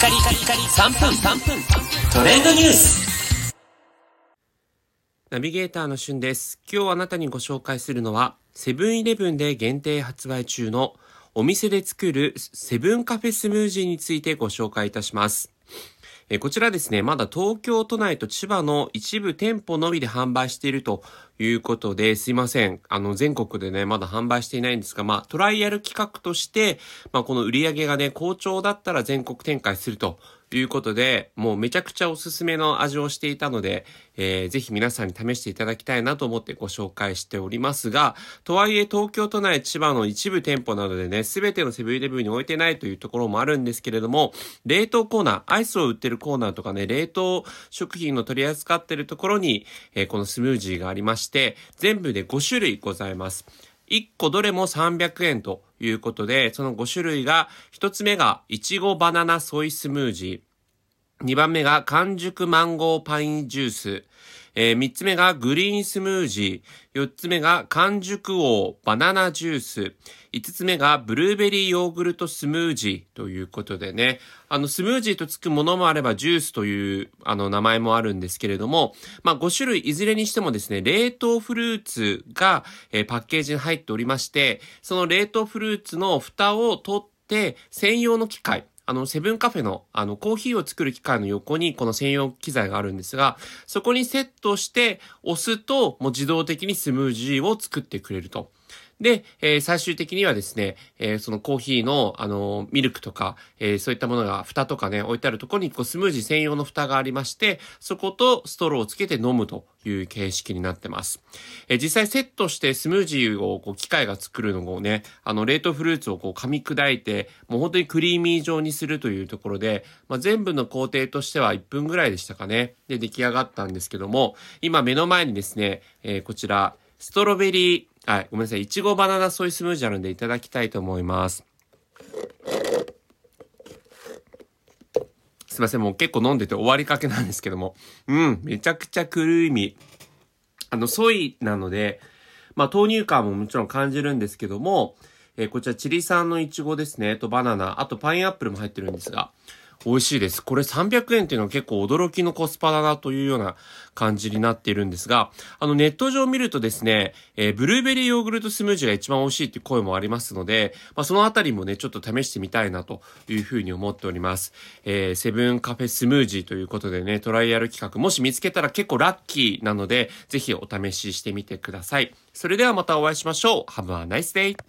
カリカリカリ3分3分トレンドニュースナビゲーターのしゅんです。今日あなたにご紹介するのは、セブンイレブンで限定発売中のお店で作るセブンカフェスムージーについてご紹介いたします。えこちらですね、まだ東京都内と千葉の一部店舗のみで販売しているということで、すいません。あの、全国でね、まだ販売していないんですが、まあ、トライアル企画として、まあ、この売り上げがね、好調だったら全国展開するということで、もうめちゃくちゃおすすめの味をしていたので、えーぜひ皆さんに試していただきたいなと思ってご紹介しておりますが、とはいえ東京都内、千葉の一部店舗などでね、すべてのセブンイレブンに置いてないというところもあるんですけれども、冷凍コーナー、アイスを売ってるコーナーとかね、冷凍食品の取り扱ってるところに、えーこのスムージーがありまして、て全部で5種類ございます。1個どれも300円ということで、その5種類が、1つ目が、いちごバナナソイスムージー。2番目が完熟マンゴーパインジュース。えー3つ目がグリーンスムージー。4つ目が完熟王バナナジュース。5つ目がブルーベリーヨーグルトスムージーということでね。あの、スムージーとつくものもあればジュースというあの名前もあるんですけれども、まあ5種類いずれにしてもですね、冷凍フルーツが、えーパッケージに入っておりまして、その冷凍フルーツの蓋を取って専用の機械、あの、セブンカフェの、あの、コーヒーを作る機械の横にこの専用機材があるんですが、そこにセットして押すと、もう自動的にスムージーを作ってくれると。で、えー最終的にはですね、えーそのコーヒーの、あのミルクとか、えそういったものが、蓋とかね、置いてあるところに、こう、スムージー専用の蓋がありまして、そことストローをつけて飲むという形式になってます。え実際セットしてスムージーを、こう、機械が作るのをね、あの、冷凍フルーツをこう、噛み砕いて、もう本当にクリーミー状にするというところで、まあ、全部の工程としては1分ぐらいでしたかね。で、出来上がったんですけども、今目の前にですね、えこちら、ストロベリー、はい、ごめんなさい、いちごバナナソイスムージーあるんでいただきたいと思います。すいません、もう結構飲んでて終わりかけなんですけども。うん、めちゃくちゃクリーミー。あの、ソイなので、まあ、豆乳感ももちろん感じるんですけども、えーこちらチリ産のイチゴですね、とバナナ、あとパインアップルも入ってるんですが、美味しいです。これ300円っていうのは結構驚きのコスパだなというような感じになっているんですが、あのネット上見るとですね、えーブルーベリーヨーグルトスムージーが一番美味しいっていう声もありますので、まあ、そのあたりもね、ちょっと試してみたいなというふうに思っております。えーセブンカフェスムージーということでね、トライアル企画、もし見つけたら結構ラッキーなので、ぜひお試ししてみてください。それではまたお会いしましょう。Have a nice day!